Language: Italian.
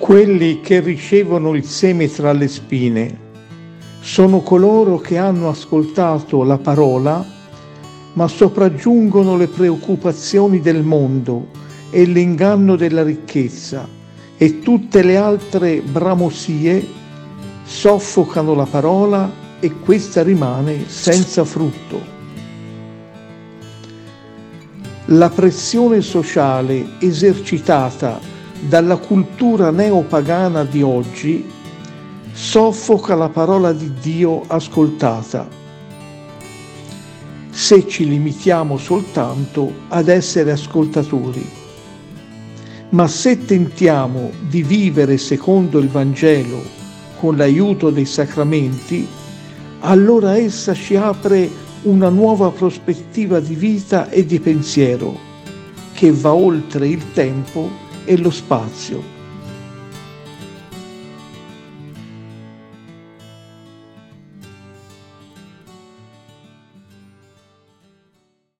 Quelli che ricevono il seme tra le spine sono coloro che hanno ascoltato la parola, ma sopraggiungono le preoccupazioni del mondo e l'inganno della ricchezza e tutte le altre bramosie soffocano la parola e questa rimane senza frutto. La pressione sociale esercitata dalla cultura neopagana di oggi soffoca la parola di Dio ascoltata. Se ci limitiamo soltanto ad essere ascoltatori. Ma se tentiamo di vivere secondo il Vangelo con l'aiuto dei sacramenti, allora essa ci apre una nuova prospettiva di vita e di pensiero che va oltre il tempo e lo spazio